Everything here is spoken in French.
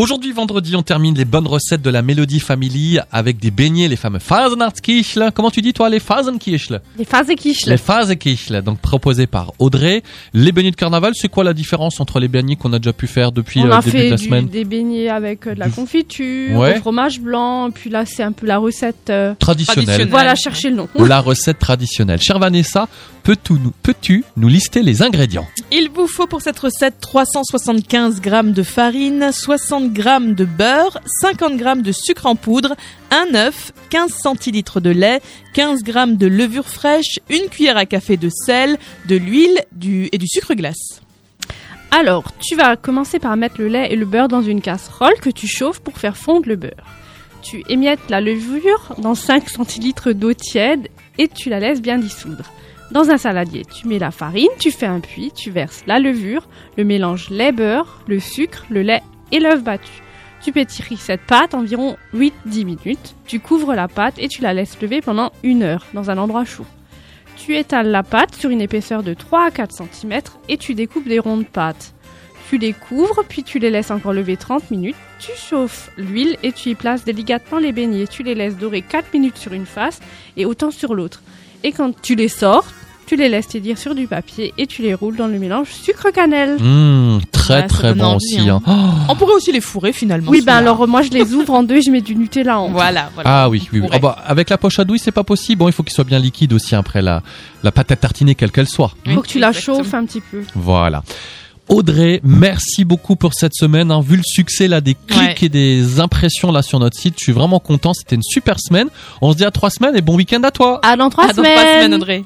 Aujourd'hui, vendredi, on termine les bonnes recettes de la Mélodie Family avec des beignets, les fameux Fasenachtskichle. Comment tu dis, toi, les Fasenkichle Les Fasekichle. Les Fasekichle, donc proposés par Audrey. Les beignets de carnaval, c'est quoi la différence entre les beignets qu'on a déjà pu faire depuis On le a début fait de la du- semaine? des beignets avec euh, de la Du- confiture, Ouais. au fromage blanc, puis là c'est un peu la recette. euh, Traditionnelle. Traditionnelle. Voilà, cherchez le nom. La recette traditionnelle. Chère Vanessa, peux-tu nous, peux-tu nous lister les ingrédients? Il vous faut pour cette recette 375 g de farine, 60 g de beurre, 50 g de sucre en poudre, un œuf, 15 centilitres de lait, 15 g de levure fraîche, une cuillère à café de sel, de l'huile et du sucre glace. Alors, tu vas commencer par mettre le lait et le beurre dans une casserole que tu chauffes pour faire fondre le beurre. Tu émiettes la levure dans 5 centilitres d'eau tiède et tu la laisses bien dissoudre. Dans un saladier, tu mets la farine, tu fais un puits, tu verses la levure, le mélange lait-beurre, le sucre, le lait et l'œuf battu. Tu pétris cette pâte environ 8-10 minutes, tu couvres la pâte et tu la laisses lever pendant une heure dans un endroit chaud. Tu étales la pâte sur une épaisseur de 3 à 4 cm et tu découpes des ronds de pâte. Tu les couvres, puis tu les laisses encore lever 30 minutes. Tu chauffes l'huile et tu y places délicatement les beignets. Tu les laisses dorer 4 minutes sur une face et autant sur l'autre. Et quand tu les sors, tu les laisses tiédir sur du papier et tu les roules dans le mélange sucre-cannelle. Mmh, Très Ouais, très bon envie, aussi. hein. hein. On pourrait aussi les fourrer finalement. Oui, ben alors moi je les ouvre en deux et je mets du Nutella en haut. Voilà, voilà. Ah oui, oui, oui. Ah bah, avec la poche à douille, c'est pas possible. Bon, il faut qu'il soit bien liquide aussi après la, la pâte à tartiner, quelle qu'elle soit. Il faut que tu la Exactement. chauffes un petit peu. Voilà. Audrey, merci beaucoup pour cette semaine. hein. Vu le succès là des clics Ouais. et des impressions là sur notre site, je suis vraiment content. C'était une super semaine. On se dit à trois semaines et bon week-end à toi. À dans trois À dans trois semaines, Audrey.